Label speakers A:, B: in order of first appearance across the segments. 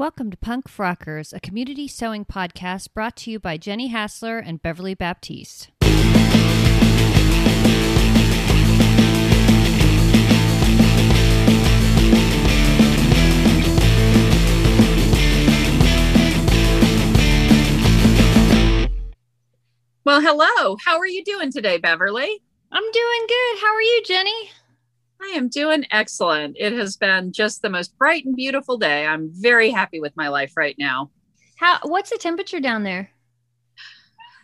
A: Welcome to Punk Frockers, a community sewing podcast brought to you by Jenny Hassler and Beverly Baptiste.
B: Well, hello. How are you doing today, Beverly?
A: I'm doing good. How are you, Jenny?
B: I am doing excellent. It has been just the most bright and beautiful day. I'm very happy with my life right now.
A: How what's the temperature down there?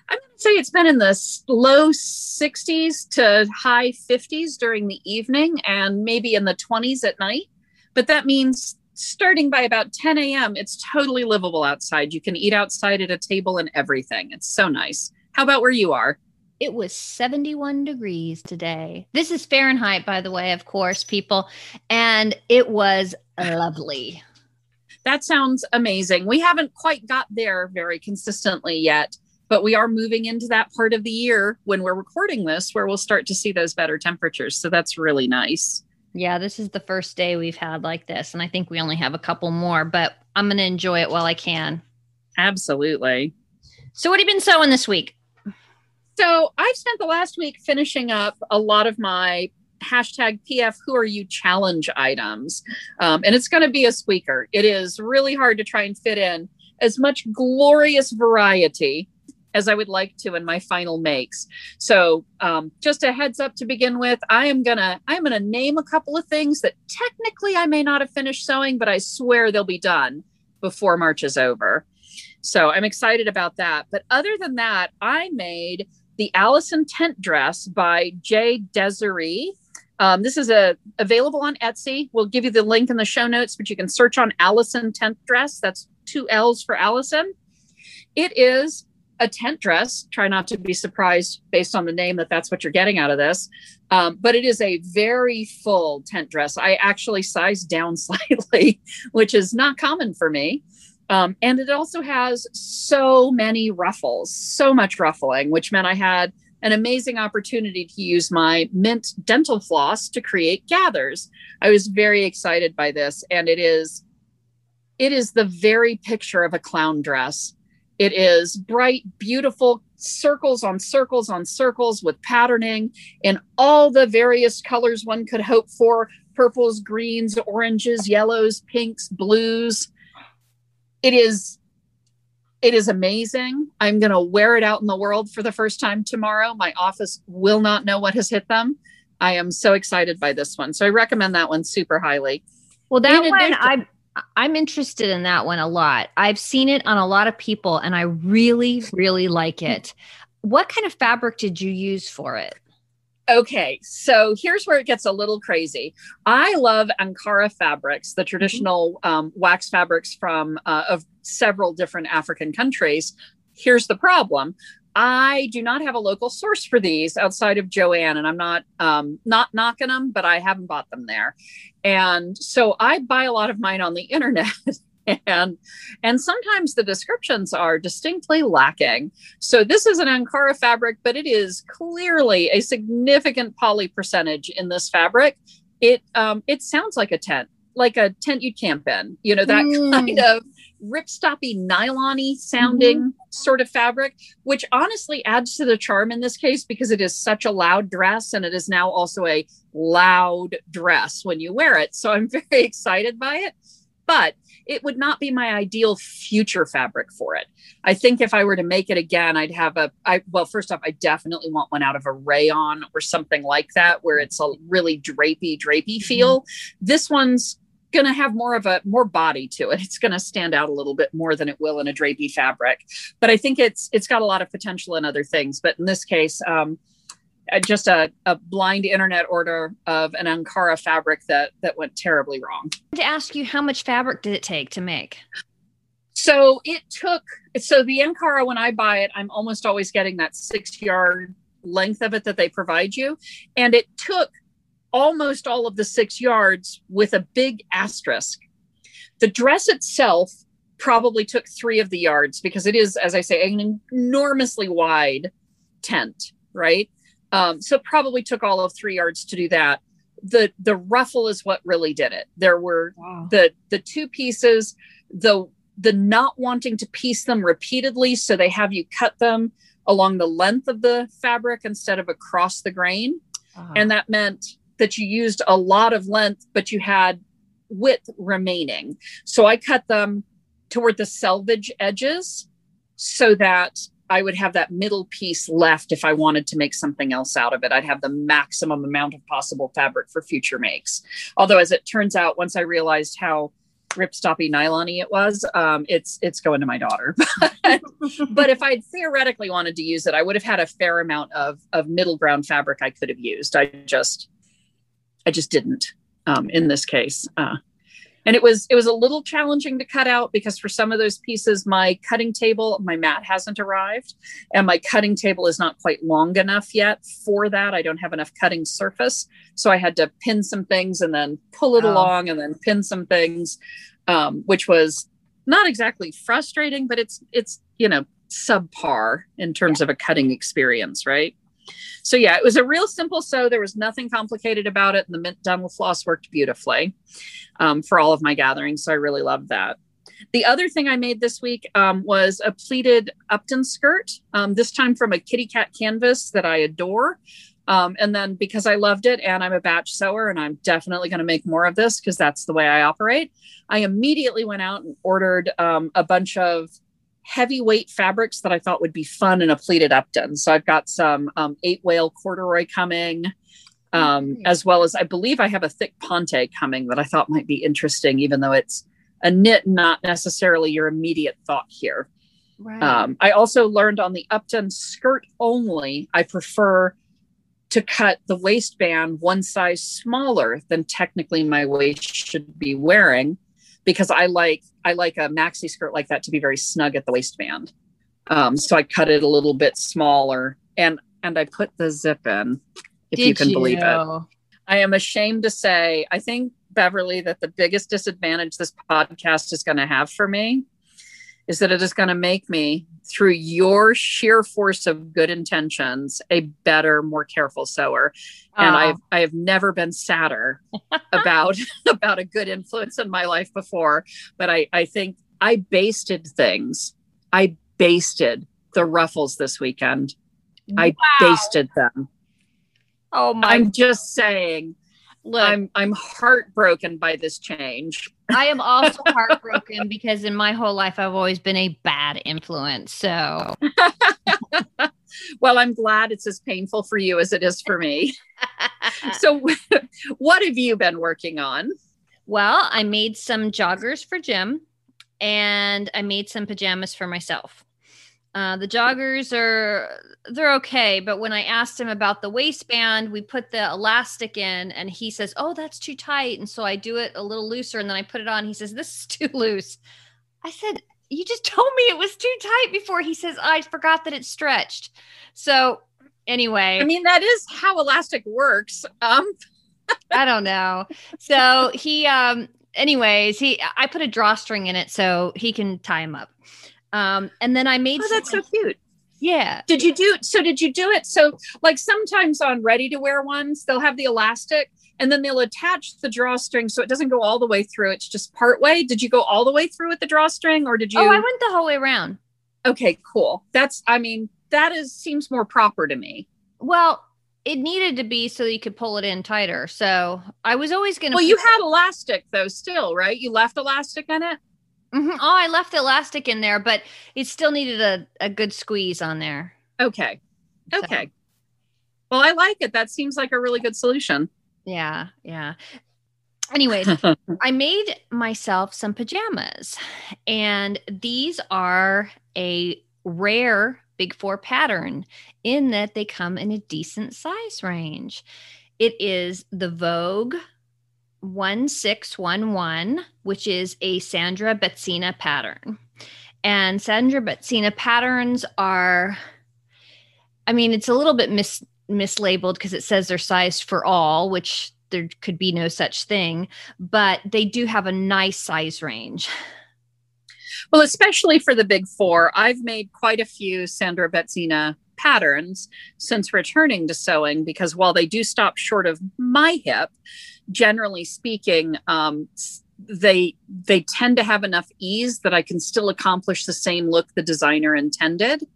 B: I'm going to say it's been in the low 60s to high 50s during the evening and maybe in the 20s at night. But that means starting by about 10 a.m., it's totally livable outside. You can eat outside at a table and everything. It's so nice. How about where you are?
A: It was 71 degrees today. This is Fahrenheit, by the way, of course, people. And it was lovely.
B: That sounds amazing. We haven't quite got there very consistently yet, but we are moving into that part of the year when we're recording this where we'll start to see those better temperatures. So that's really nice.
A: Yeah, this is the first day we've had like this. And I think we only have a couple more, but I'm going to enjoy it while I can.
B: Absolutely.
A: So, what have you been sewing this week?
B: So I've spent the last week finishing up a lot of my hashtag PF Who Are You challenge items. Um, and it's going to be a squeaker. It is really hard to try and fit in as much glorious variety as I would like to in my final makes. So um, just a heads up to begin with, I am gonna I'm gonna name a couple of things that technically I may not have finished sewing, but I swear they'll be done before March is over. So I'm excited about that. But other than that, I made the Allison tent dress by Jay Desiree. Um, this is a available on Etsy. We'll give you the link in the show notes, but you can search on Allison tent dress. That's two L's for Allison. It is a tent dress. Try not to be surprised based on the name that that's what you're getting out of this. Um, but it is a very full tent dress. I actually sized down slightly, which is not common for me. Um, and it also has so many ruffles, so much ruffling, which meant I had an amazing opportunity to use my mint dental floss to create gathers. I was very excited by this, and it is it is the very picture of a clown dress. It is bright, beautiful circles on circles on circles with patterning in all the various colors one could hope for purples, greens, oranges, yellows, pinks, blues it is it is amazing. I'm going to wear it out in the world for the first time tomorrow. My office will not know what has hit them. I am so excited by this one. So I recommend that one super highly.
A: Well, that in one addition- I'm I'm interested in that one a lot. I've seen it on a lot of people and I really really like it. What kind of fabric did you use for it?
B: Okay, so here's where it gets a little crazy. I love Ankara fabrics, the mm-hmm. traditional um, wax fabrics from uh, of several different African countries. Here's the problem: I do not have a local source for these outside of Joann, and I'm not um, not knocking them, but I haven't bought them there. And so I buy a lot of mine on the internet. and and sometimes the descriptions are distinctly lacking. So this is an Ankara fabric, but it is clearly a significant poly percentage in this fabric. It um, it sounds like a tent, like a tent you'd camp in. You know that mm. kind of ripstoppy nylon sounding mm-hmm. sort of fabric, which honestly adds to the charm in this case because it is such a loud dress and it is now also a loud dress when you wear it. So I'm very excited by it. But it would not be my ideal future fabric for it. I think if I were to make it again, I'd have a I well, first off, I definitely want one out of a rayon or something like that where it's a really drapey, drapey mm-hmm. feel. Mm-hmm. This one's going to have more of a more body to it. It's going to stand out a little bit more than it will in a drapey fabric. But I think it's it's got a lot of potential in other things. But in this case, um, Uh, just a, a blind internet order of an Ankara fabric that that went terribly wrong.
A: To ask you, how much fabric did it take to make?
B: So it took. So the Ankara, when I buy it, I'm almost always getting that six yard length of it that they provide you, and it took almost all of the six yards with a big asterisk. The dress itself probably took three of the yards because it is, as I say, an enormously wide tent, right? Um, so probably took all of three yards to do that. The the ruffle is what really did it. There were wow. the the two pieces the the not wanting to piece them repeatedly so they have you cut them along the length of the fabric instead of across the grain uh-huh. and that meant that you used a lot of length but you had width remaining so i cut them toward the selvage edges so that I would have that middle piece left if I wanted to make something else out of it. I'd have the maximum amount of possible fabric for future makes. Although, as it turns out, once I realized how ripstoppy nylony it was, um, it's it's going to my daughter. but if I'd theoretically wanted to use it, I would have had a fair amount of of middle ground fabric I could have used. I just I just didn't um, in this case. Uh, and it was it was a little challenging to cut out because for some of those pieces my cutting table my mat hasn't arrived and my cutting table is not quite long enough yet for that i don't have enough cutting surface so i had to pin some things and then pull it oh. along and then pin some things um, which was not exactly frustrating but it's it's you know subpar in terms yeah. of a cutting experience right so yeah, it was a real simple sew. There was nothing complicated about it. And the mint dental floss worked beautifully um, for all of my gatherings. So I really loved that. The other thing I made this week um, was a pleated Upton skirt, um, this time from a kitty cat canvas that I adore. Um, and then because I loved it and I'm a batch sewer and I'm definitely going to make more of this because that's the way I operate, I immediately went out and ordered um, a bunch of heavyweight fabrics that I thought would be fun in a pleated Upton. So I've got some um, eight wale corduroy coming, um, as well as I believe I have a thick ponte coming that I thought might be interesting, even though it's a knit, not necessarily your immediate thought here. Right. Um, I also learned on the Upton skirt only, I prefer to cut the waistband one size smaller than technically my waist should be wearing because I like I like a maxi skirt like that to be very snug at the waistband. Um, so I cut it a little bit smaller and and I put the zip in, if Did you can you? believe it. I am ashamed to say, I think Beverly that the biggest disadvantage this podcast is going to have for me is that it is going to make me through your sheer force of good intentions a better more careful sewer. And i've i have never been sadder about about a good influence in my life before but i i think i basted things. I basted the ruffles this weekend. Wow. i basted them.
A: Oh my
B: i'm just saying Look, I'm I'm heartbroken by this change.
A: I am also heartbroken because in my whole life I've always been a bad influence. So
B: well, I'm glad it's as painful for you as it is for me. so what have you been working on?
A: Well, I made some joggers for Jim and I made some pajamas for myself. Uh, the joggers are they're okay, but when I asked him about the waistband, we put the elastic in, and he says, "Oh, that's too tight," and so I do it a little looser, and then I put it on. He says, "This is too loose." I said, "You just told me it was too tight before." He says, "I forgot that it stretched." So anyway,
B: I mean that is how elastic works. Um,
A: I don't know. So he, um, anyways, he I put a drawstring in it so he can tie him up. Um, and then I made.
B: Oh, that's so cute.
A: Yeah.
B: Did you do so? Did you do it so? Like sometimes on ready to wear ones, they'll have the elastic and then they'll attach the drawstring so it doesn't go all the way through. It's just part way. Did you go all the way through with the drawstring or did you?
A: Oh, I went the whole way around.
B: Okay, cool. That's, I mean, that is seems more proper to me.
A: Well, it needed to be so you could pull it in tighter. So I was always going to.
B: Well, you had elastic though, still, right? You left elastic in it.
A: Mm-hmm. Oh, I left the elastic in there, but it still needed a, a good squeeze on there.
B: Okay. Okay. So. Well, I like it. That seems like a really good solution.
A: Yeah. Yeah. Anyways, I made myself some pajamas, and these are a rare Big Four pattern in that they come in a decent size range. It is the Vogue 1611, which is a Sandra Betzina pattern. And Sandra Betzina patterns are, I mean, it's a little bit mis- mislabeled because it says they're sized for all, which there could be no such thing, but they do have a nice size range.
B: Well, especially for the big four, I've made quite a few Sandra Betzina patterns since returning to sewing because while they do stop short of my hip, generally speaking, um, they they tend to have enough ease that I can still accomplish the same look the designer intended,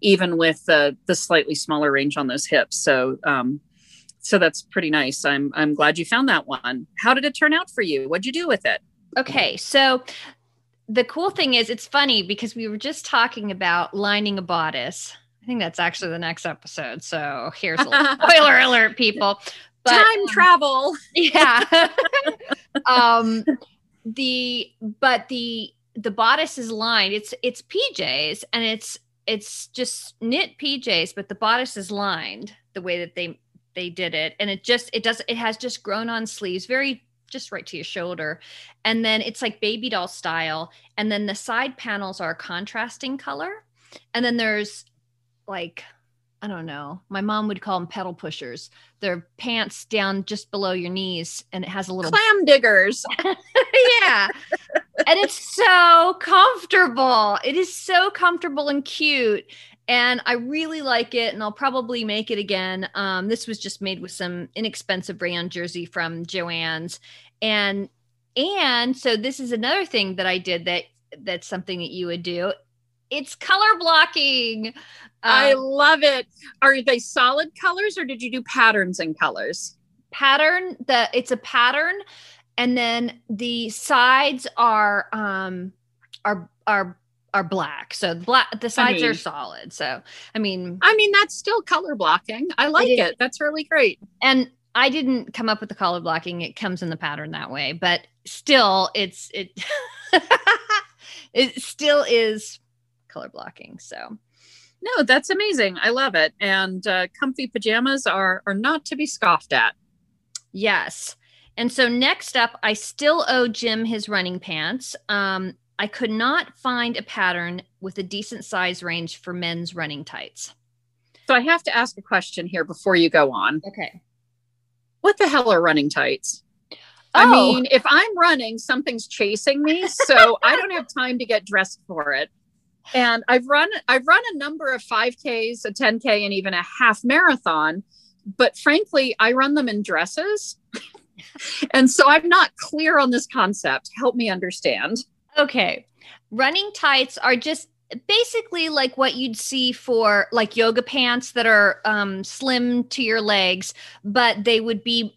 B: even with the the slightly smaller range on those hips. So um, so that's pretty nice. I'm I'm glad you found that one. How did it turn out for you? What'd you do with it?
A: Okay, so the cool thing is it's funny because we were just talking about lining a bodice. I think that's actually the next episode. So here's a spoiler alert, people.
B: But, Time um, travel.
A: Yeah. um the but the the bodice is lined. It's it's PJs and it's it's just knit PJs, but the bodice is lined the way that they they did it and it just it does it has just grown on sleeves very just right to your shoulder and then it's like baby doll style and then the side panels are contrasting color and then there's like i don't know. My mom would call them pedal pushers. They're pants down just below your knees and it has a little
B: clam diggers.
A: Yeah. And it's so comfortable. It is so comfortable and cute and I really like it, and I'll probably make it again. Um, this was just made with some inexpensive rayon jersey from Joann's, and and so this is another thing that I did that that's something that you would do. It's color blocking.
B: I um, love it. Are they solid colors, or did you do patterns and colors?
A: Pattern. The it's a pattern, and then the sides are um are are are black. So the black the sides I mean, are solid. So I mean
B: I mean that's still color blocking. I like it. it. That's really great.
A: And I didn't come up with the color blocking. It comes in the pattern that way, but still it's it it still is color blocking. So
B: no, that's amazing. I love it. And uh, comfy pajamas are are not to be scoffed at.
A: Yes. And so next up, I still owe Jim his running pants. Um, I could not find a pattern with a decent size range for men's running tights.
B: So I have to ask a question here before you go on.
A: Okay.
B: What the hell are running tights? Oh. I mean, if I'm running, something's chasing me, so I don't have time to get dressed for it. And I've run I've run a number of 5Ks, a 10K and even a half marathon, but frankly, I run them in dresses. and so I'm not clear on this concept. Help me understand.
A: Okay. Running tights are just basically like what you'd see for like yoga pants that are um, slim to your legs, but they would be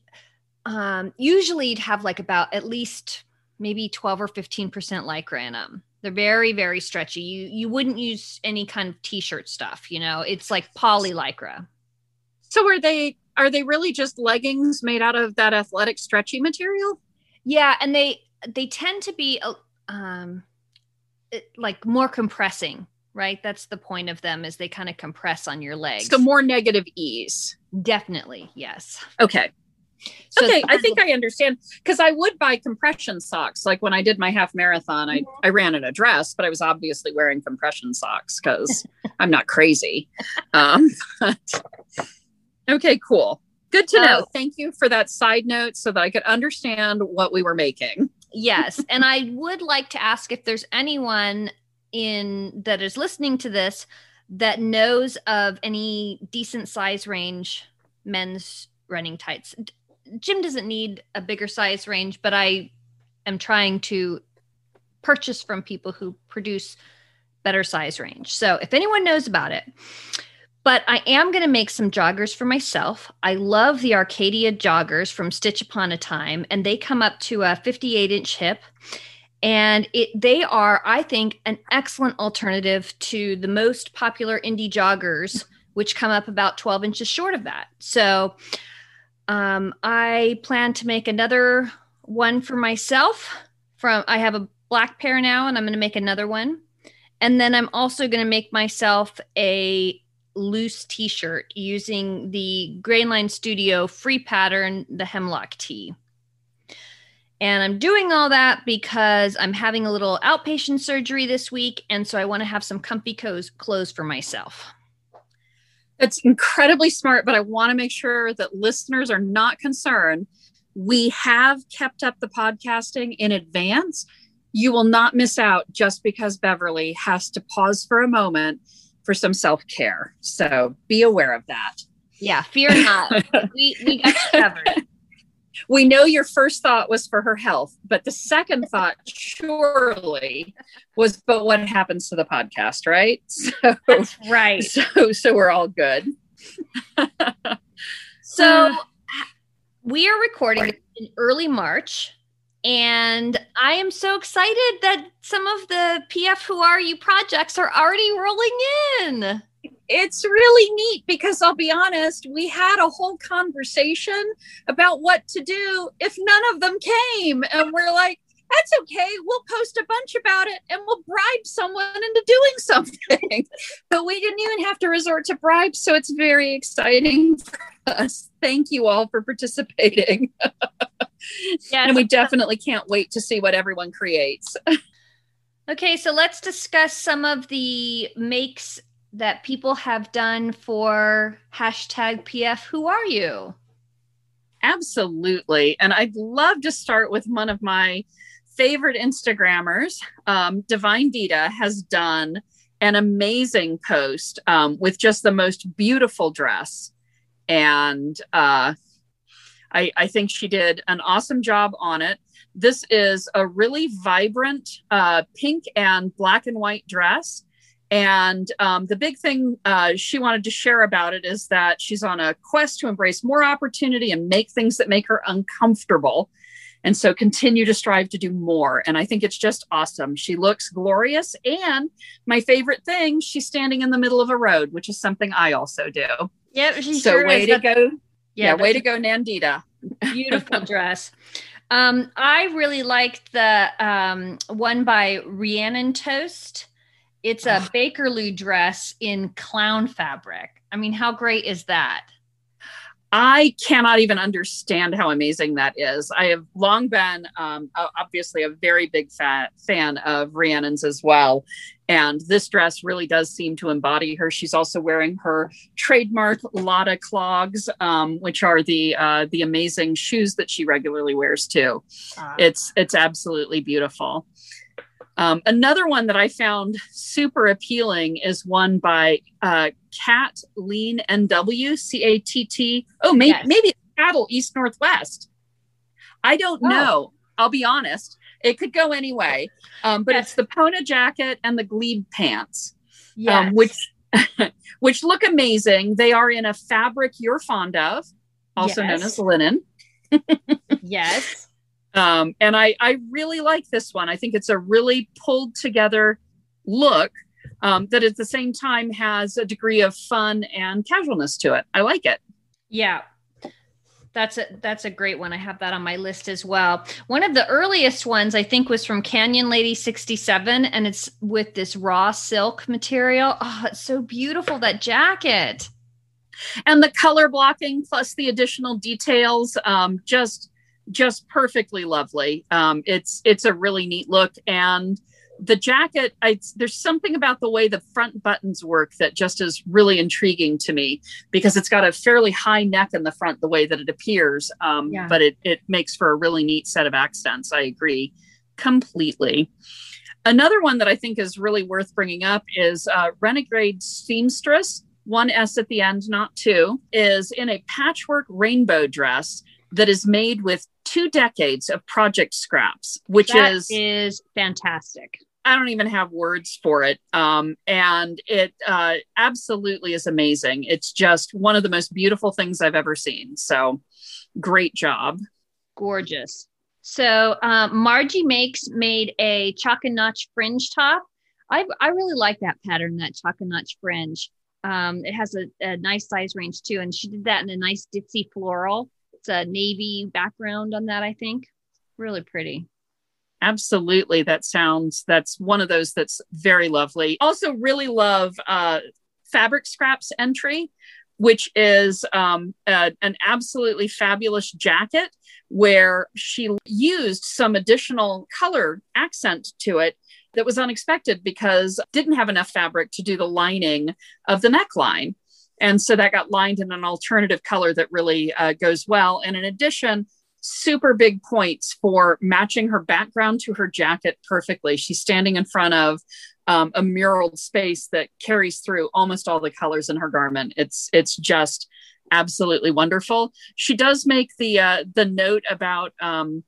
A: um, usually you'd have like about at least maybe 12 or 15% lycra in them. They're very, very stretchy. You you wouldn't use any kind of t-shirt stuff, you know. It's like poly lycra.
B: So are they are they really just leggings made out of that athletic stretchy material?
A: Yeah, and they they tend to be um it, like more compressing right that's the point of them is they kind of compress on your legs
B: so more negative ease
A: definitely yes
B: okay so okay i think i understand because i would buy compression socks like when i did my half marathon i i ran in a dress but i was obviously wearing compression socks because i'm not crazy um okay cool good to know uh, thank you for that side note so that i could understand what we were making
A: yes. And I would like to ask if there's anyone in that is listening to this that knows of any decent size range men's running tights. Jim doesn't need a bigger size range, but I am trying to purchase from people who produce better size range. So if anyone knows about it, but I am going to make some joggers for myself. I love the Arcadia joggers from Stitch Upon a Time, and they come up to a 58 inch hip. And it they are, I think, an excellent alternative to the most popular indie joggers, which come up about 12 inches short of that. So um, I plan to make another one for myself. From I have a black pair now, and I'm going to make another one. And then I'm also going to make myself a loose t-shirt using the Grainline Studio free pattern, the Hemlock Tee. And I'm doing all that because I'm having a little outpatient surgery this week. And so I want to have some comfy clothes for myself.
B: That's incredibly smart, but I want to make sure that listeners are not concerned. We have kept up the podcasting in advance. You will not miss out just because Beverly has to pause for a moment for some self care. So be aware of that.
A: Yeah, fear not. we, we got you covered.
B: We know your first thought was for her health, but the second thought surely was, but what happens to the podcast, right?
A: So, That's right.
B: So, so we're all good.
A: so mm. we are recording in early March. And I am so excited that some of the PF Who Are You projects are already rolling in
B: it's really neat because I'll be honest, we had a whole conversation about what to do if none of them came. And we're like, that's okay. We'll post a bunch about it and we'll bribe someone into doing something. but we didn't even have to resort to bribes. So it's very exciting for us. Thank you all for participating. yes. And we definitely can't wait to see what everyone creates.
A: Okay, so let's discuss some of the makes that people have done for hashtag PF Who Are You?
B: Absolutely. And I'd love to start with one of my favorite Instagrammers. Um, Divine Dita has done an amazing post um, with just the most beautiful dress. And uh, I, I, think she did an awesome job on it. This is a really vibrant uh, pink and black and white dress and um, the big thing uh, she wanted to share about it is that she's on a quest to embrace more opportunity and make things that make her uncomfortable. And so continue to strive to do more. And I think it's just awesome. She looks glorious. And my favorite thing, she's standing in the middle of a road, which is something I also do.
A: Yep. She
B: so
A: sure
B: way to go. Yeah, yeah way to go, Nandita.
A: Beautiful dress. Um, I really liked the um, one by Rhiannon Toast. It's a Bakerloo dress in clown fabric. I mean, how great is that?
B: I cannot even understand how amazing that is. I have long been, um, obviously, a very big fat fan of Rhiannon's as well. And this dress really does seem to embody her. She's also wearing her trademark Lotta clogs, um, which are the uh, the amazing shoes that she regularly wears too. Uh, it's it's absolutely beautiful. Um, another one that I found super appealing is one by uh, Cat Lean NW, C A T T. Oh, maybe, yes. maybe Cattle East Northwest. I don't oh. know. I'll be honest. It could go anyway. Um, but yes. it's the Pona jacket and the glebe pants, um, yes. um, which which look amazing. They are in a fabric you're fond of, also yes. known as linen.
A: yes.
B: Um, and I, I really like this one. I think it's a really pulled together look um, that at the same time has a degree of fun and casualness to it. I like it.
A: Yeah. That's a that's a great one. I have that on my list as well. One of the earliest ones I think was from Canyon Lady 67 and it's with this raw silk material. Oh, it's so beautiful that jacket.
B: And the color blocking plus the additional details um, just just perfectly lovely. Um, it's it's a really neat look, and the jacket. I, there's something about the way the front buttons work that just is really intriguing to me because it's got a fairly high neck in the front, the way that it appears. Um, yeah. But it it makes for a really neat set of accents. I agree completely. Another one that I think is really worth bringing up is uh, Renegade Seamstress, one S at the end, not two, is in a patchwork rainbow dress that is made with two decades of project scraps, which
A: that
B: is
A: is fantastic.
B: I don't even have words for it. Um, and it uh, absolutely is amazing. It's just one of the most beautiful things I've ever seen. So great job.
A: Gorgeous. So um, Margie Makes made a chalk and notch fringe top. I, I really like that pattern, that chalk and notch fringe. Um, it has a, a nice size range too. And she did that in a nice ditzy floral. It's a navy background on that, I think. Really pretty.
B: Absolutely. That sounds, that's one of those that's very lovely. Also, really love uh, Fabric Scraps entry, which is um, a, an absolutely fabulous jacket where she used some additional color accent to it that was unexpected because didn't have enough fabric to do the lining of the neckline. And so that got lined in an alternative color that really uh, goes well. And in addition, super big points for matching her background to her jacket perfectly. She's standing in front of um, a mural space that carries through almost all the colors in her garment. It's it's just absolutely wonderful. She does make the uh, the note about um,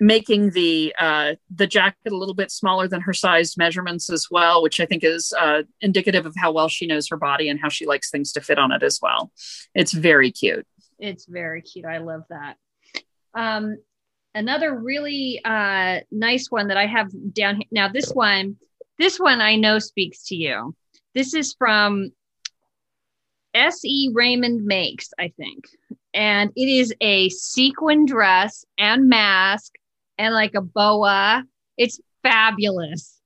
B: making the uh, the jacket a little bit smaller than her sized measurements as well, which I think is uh, indicative of how well she knows her body and how she likes things to fit on it as well. It's very cute.
A: It's very cute. I love that. Um, another really uh, nice one that I have down here. Now, this one, this one I know speaks to you. This is from S.E. Raymond Makes, I think. And it is a sequin dress and mask and like a boa. It's fabulous.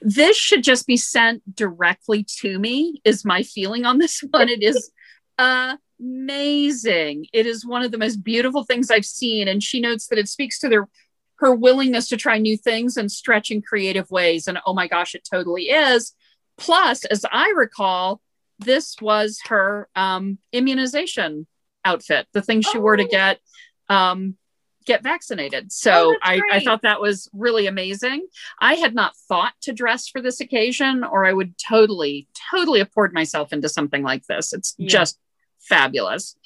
B: This should just be sent directly to me, is my feeling on this one. It is amazing. It is one of the most beautiful things I've seen. And she notes that it speaks to their her willingness to try new things and stretch in creative ways. And oh my gosh, it totally is. Plus, as I recall, this was her um, immunization outfit, the thing she oh. wore to oh. get um, get vaccinated. So oh, I, I thought that was really amazing. I had not thought to dress for this occasion, or I would totally, totally have poured myself into something like this. It's yeah. just fabulous.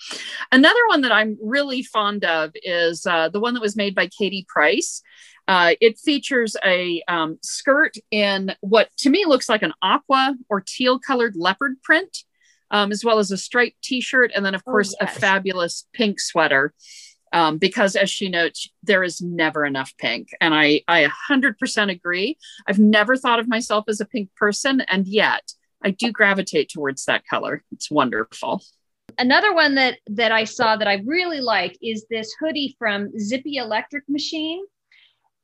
B: Another one that I'm really fond of is uh, the one that was made by Katie Price. Uh, it features a um, skirt in what to me looks like an aqua or teal colored leopard print, um, as well as a striped t shirt, and then, of oh, course, oh, yes. a fabulous pink sweater. Um, because, as she notes, there is never enough pink. And I, I 100% agree. I've never thought of myself as a pink person, and yet I do gravitate towards that color. It's wonderful.
A: Another one that that I saw that I really like is this hoodie from Zippy Electric Machine.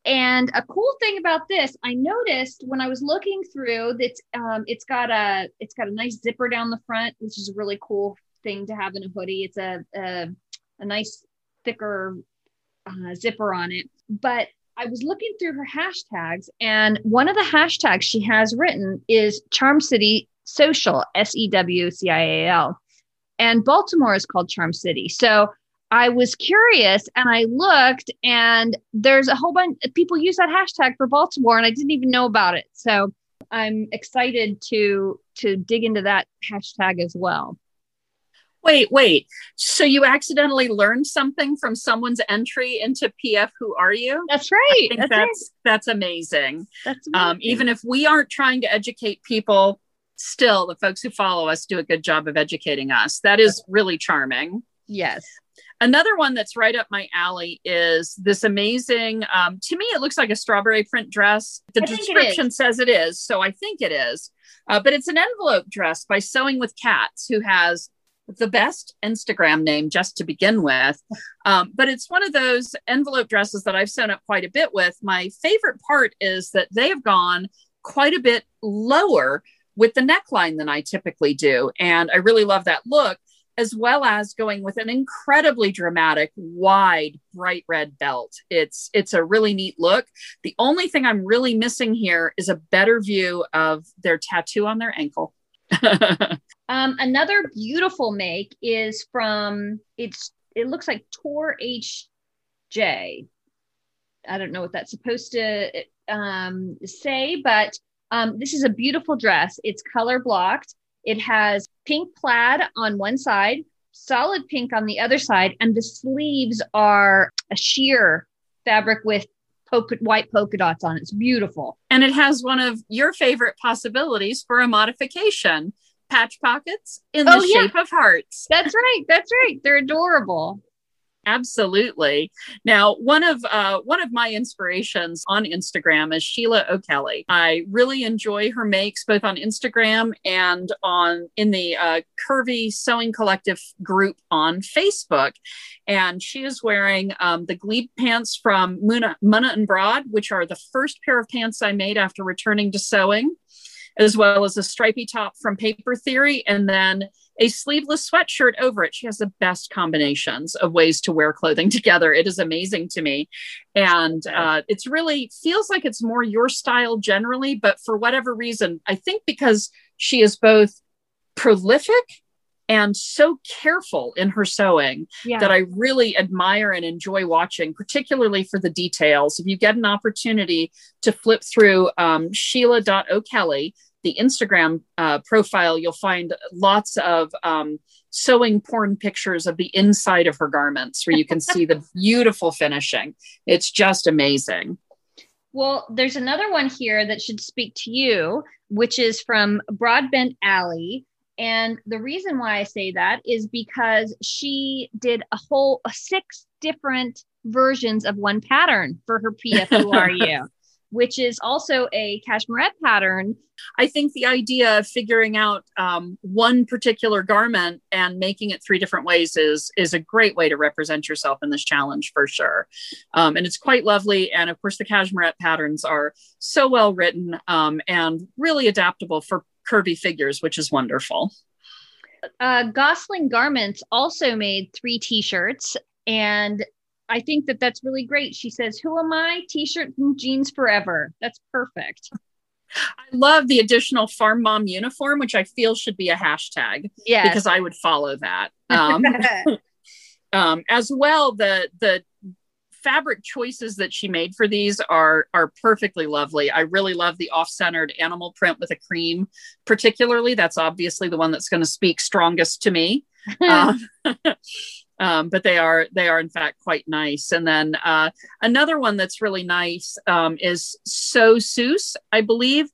A: And a cool thing about this, I noticed when I was looking through that um, it's got a it's got a nice zipper down the front, which is a really cool thing to have in a hoodie. It's a a, a nice thicker uh, zipper on it. But I was looking through her hashtags, and one of the hashtags she has written is Charm City Social, S E W C I A L. And Baltimore is called Charm City. So I was curious and I looked, and there's a whole bunch of people use that hashtag for Baltimore, and I didn't even know about it. So I'm excited to to dig into that hashtag as well.
B: Wait, wait. So you accidentally learned something from someone's entry into PF Who Are You?
A: That's right.
B: that's that's, right. that's amazing. That's um, amazing. Um, even if we aren't trying to educate people, still the folks who follow us do a good job of educating us. That is really charming.
A: Yes.
B: Another one that's right up my alley is this amazing, um, to me, it looks like a strawberry print dress. The description says it is, so I think it is. Uh, but it's an envelope dress by Sewing with Cats, who has the best Instagram name just to begin with. Um, but it's one of those envelope dresses that I've sewn up quite a bit with. My favorite part is that they have gone quite a bit lower with the neckline than I typically do. And I really love that look as well as going with an incredibly dramatic wide bright red belt it's it's a really neat look the only thing i'm really missing here is a better view of their tattoo on their ankle
A: um, another beautiful make is from it's it looks like tor hj i don't know what that's supposed to um, say but um, this is a beautiful dress. It's color blocked. It has pink plaid on one side, solid pink on the other side, and the sleeves are a sheer fabric with polka, white polka dots on it. It's beautiful.
B: And it has one of your favorite possibilities for a modification patch pockets in oh, the oh, shape of hearts.
A: That's right. That's right. They're adorable.
B: Absolutely. Now, one of uh, one of my inspirations on Instagram is Sheila O'Kelly. I really enjoy her makes both on Instagram and on in the uh, Curvy Sewing Collective group on Facebook. And she is wearing um, the glebe pants from Muna, Munna and Broad, which are the first pair of pants I made after returning to sewing as well as a stripy top from Paper Theory, and then a sleeveless sweatshirt over it. She has the best combinations of ways to wear clothing together. It is amazing to me. And uh, it's really feels like it's more your style generally, but for whatever reason, I think because she is both prolific and so careful in her sewing yeah. that I really admire and enjoy watching, particularly for the details. If you get an opportunity to flip through um, Sheila.O'Kelly, the Instagram uh, profile, you'll find lots of um, sewing porn pictures of the inside of her garments where you can see the beautiful finishing. It's just amazing.
A: Well, there's another one here that should speak to you, which is from Broadbent Alley. And the reason why I say that is because she did a whole six different versions of one pattern for her PF Who Are You, which is also a cashmerette pattern.
B: I think the idea of figuring out um, one particular garment and making it three different ways is is a great way to represent yourself in this challenge for sure. Um, and it's quite lovely. And of course, the cashmerette patterns are so well written um, and really adaptable for curvy figures, which is wonderful.
A: Uh, Gosling Garments also made three t-shirts and I think that that's really great. She says, Who am I? T shirt and jeans forever. That's perfect.
B: I love the additional farm mom uniform, which I feel should be a hashtag.
A: Yeah.
B: Because I would follow that. Um, um, as well, the the fabric choices that she made for these are are perfectly lovely. I really love the off-centered animal print with a cream, particularly. That's obviously the one that's going to speak strongest to me. um, um, but they are they are in fact quite nice. And then uh, another one that's really nice um, is So Seuss, I believe.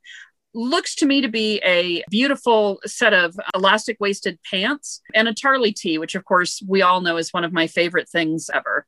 B: Looks to me to be a beautiful set of elastic waisted pants and a Tarly tee, which of course we all know is one of my favorite things ever.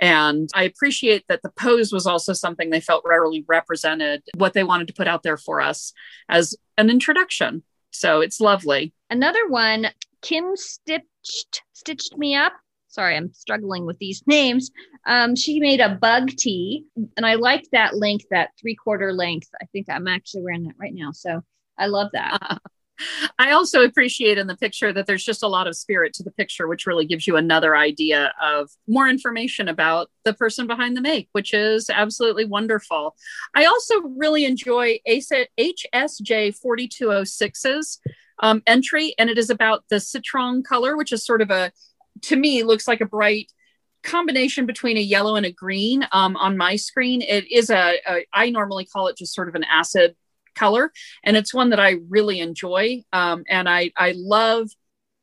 B: And I appreciate that the pose was also something they felt rarely represented what they wanted to put out there for us as an introduction. So it's lovely.
A: Another one, Kim stitched stitched me up sorry, I'm struggling with these names. Um, she made a bug tee, and I like that length, that three quarter length. I think I'm actually wearing that right now. So I love that.
B: I also appreciate in the picture that there's just a lot of spirit to the picture, which really gives you another idea of more information about the person behind the make, which is absolutely wonderful. I also really enjoy HSJ 4206's um, entry, and it is about the citron color, which is sort of a to me looks like a bright combination between a yellow and a green um, on my screen. It is a, a, I normally call it just sort of an acid color, and it's one that I really enjoy. Um, and I, I love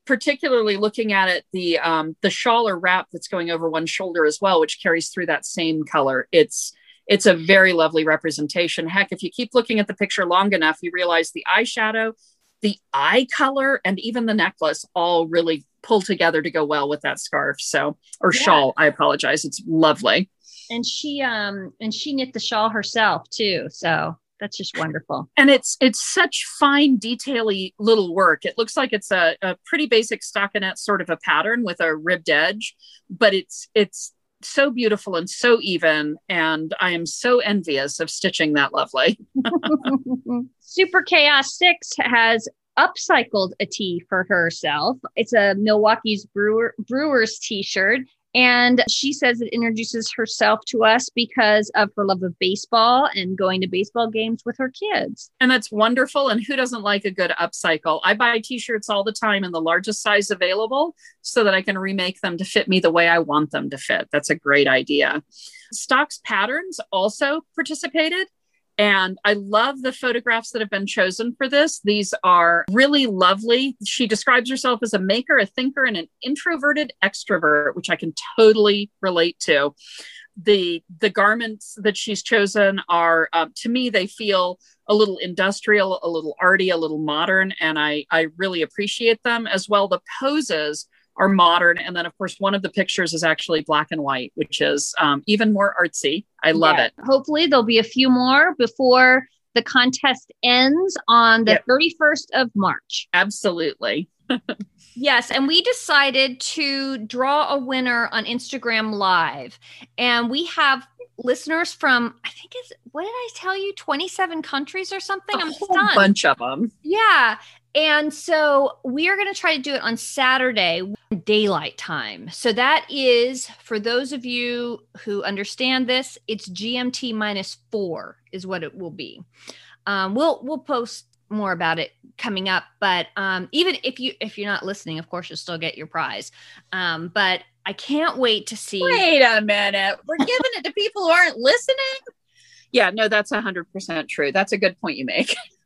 B: particularly looking at it, the, um, the shawl or wrap that's going over one shoulder as well, which carries through that same color. It's, it's a very lovely representation. Heck, if you keep looking at the picture long enough, you realize the eyeshadow, the eye color, and even the necklace all really pull together to go well with that scarf. So, or yeah. shawl, I apologize. It's lovely.
A: And she, um, and she knit the shawl herself too. So that's just wonderful.
B: And it's, it's such fine, detaily little work. It looks like it's a, a pretty basic stockinette sort of a pattern with a ribbed edge, but it's, it's, so beautiful and so even and i am so envious of stitching that lovely
A: super chaos 6 has upcycled a tee for herself. It's a Milwaukee's Brewer Brewers t-shirt. And she says it introduces herself to us because of her love of baseball and going to baseball games with her kids.
B: And that's wonderful. And who doesn't like a good upcycle? I buy t shirts all the time in the largest size available so that I can remake them to fit me the way I want them to fit. That's a great idea. Stocks Patterns also participated. And I love the photographs that have been chosen for this. These are really lovely. She describes herself as a maker, a thinker, and an introverted extrovert, which I can totally relate to. The the garments that she's chosen are, uh, to me, they feel a little industrial, a little arty, a little modern, and I I really appreciate them as well. The poses are modern. And then, of course, one of the pictures is actually black and white, which is um, even more artsy. I love yeah. it.
A: Hopefully, there'll be a few more before the contest ends on the yep. 31st of March.
B: Absolutely.
A: yes. And we decided to draw a winner on Instagram Live. And we have listeners from, I think it's, what did I tell you? 27 countries or something?
B: A I'm whole stunned. bunch of them.
A: Yeah. And so we are going to try to do it on Saturday, daylight time. So that is for those of you who understand this, it's GMT minus four is what it will be. Um, we'll we'll post more about it coming up, but um, even if you if you're not listening, of course you'll still get your prize. Um, but I can't wait to see.
B: Wait a minute, we're giving it to people who aren't listening. Yeah, no, that's hundred percent true. That's a good point you make.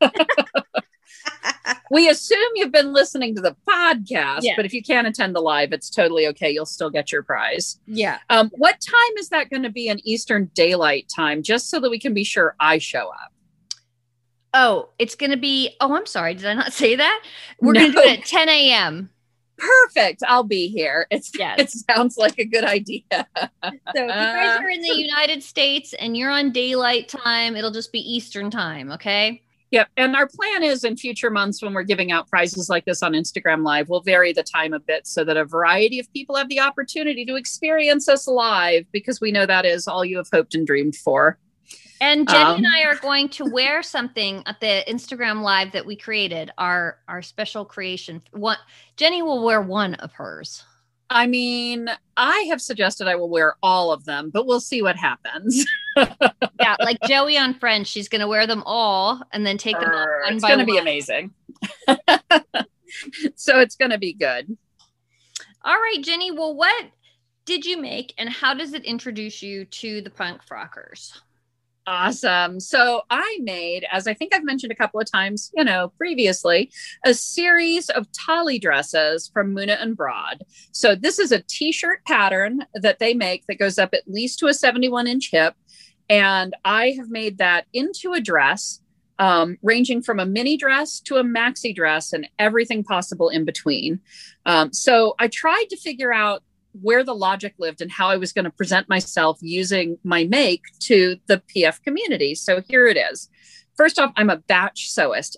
B: we assume you've been listening to the podcast,
A: Yeah.
B: but if you can't attend the live, it's totally okay. You'll still get your prize.
A: Yeah.
B: Um, what time is that going to be in Eastern Daylight Time, just so that we can be sure I show up?
A: Oh, it's going to be. Oh, I'm sorry. Did I not say that? We're
B: No.
A: going to do it at 10 a.m.
B: Perfect. I'll be here. It's
A: Yes.
B: it sounds like a good idea.
A: So if you guys are in the United States and you're on daylight time, it'll just be Eastern time. Okay.
B: Yep. And our plan is in future months when we're giving out prizes like this on Instagram Live, we'll vary the time a bit so that a variety of people have the opportunity to experience us live because we know that is all you have hoped and dreamed for.
A: And Jenny
B: Um,
A: and I are going to wear something at the Instagram live that we created, our our special creation. One Jenny will wear one of hers.
B: I mean, I have suggested I will wear all of them, but we'll see what happens.
A: Yeah, like Joey on Friends, she's going to wear them all and then take them off
B: it's going to be amazing. so it's going to be good.
A: All right, Jenny. Well, what did you make, and how does it introduce you to the punk frockers?
B: Awesome. So I made, as I think I've mentioned a couple of times, you know, previously, a series of tolly dresses from Muna and Broad. So this is a t-shirt pattern that they make that goes up at least to a 71 inch hip. And I have made that into a dress, um, ranging from a mini dress to a maxi dress and everything possible in between. Um, so I tried to figure out where the logic lived and how I was going to present myself using my make to the PF community. So here it is. First off, I'm a batch sewist.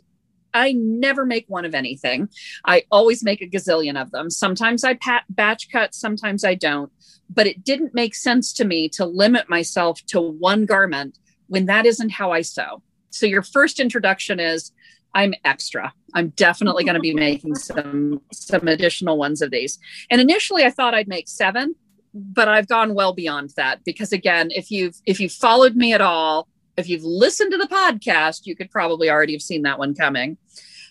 B: I never make one of anything. I always make a gazillion of them. Sometimes I pat batch cut, sometimes I don't. But it didn't make sense to me to limit myself to one garment when that isn't how I sew. So your first introduction is I'm extra. I'm definitely going to be making some some additional ones of these. And initially I thought I'd make 7, but I've gone well beyond that because again, if you've if you've followed me at all, if you've listened to the podcast, you could probably already have seen that one coming.